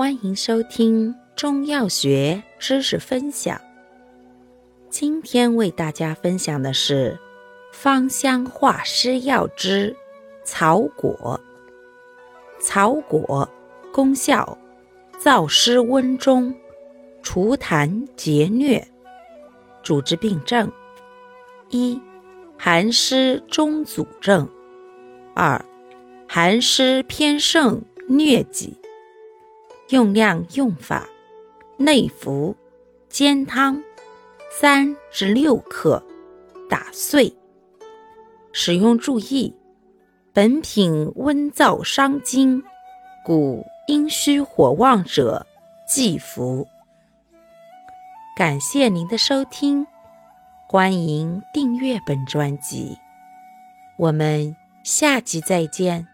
欢迎收听中药学知识分享。今天为大家分享的是芳香化湿药之草果。草果功效：燥湿温中，除痰截疟。主治病症：一、寒湿中阻症；二、寒湿偏盛疟疾。用量用法：内服，煎汤，三至六克，打碎。使用注意：本品温燥伤津，故阴虚火旺者忌服。感谢您的收听，欢迎订阅本专辑，我们下集再见。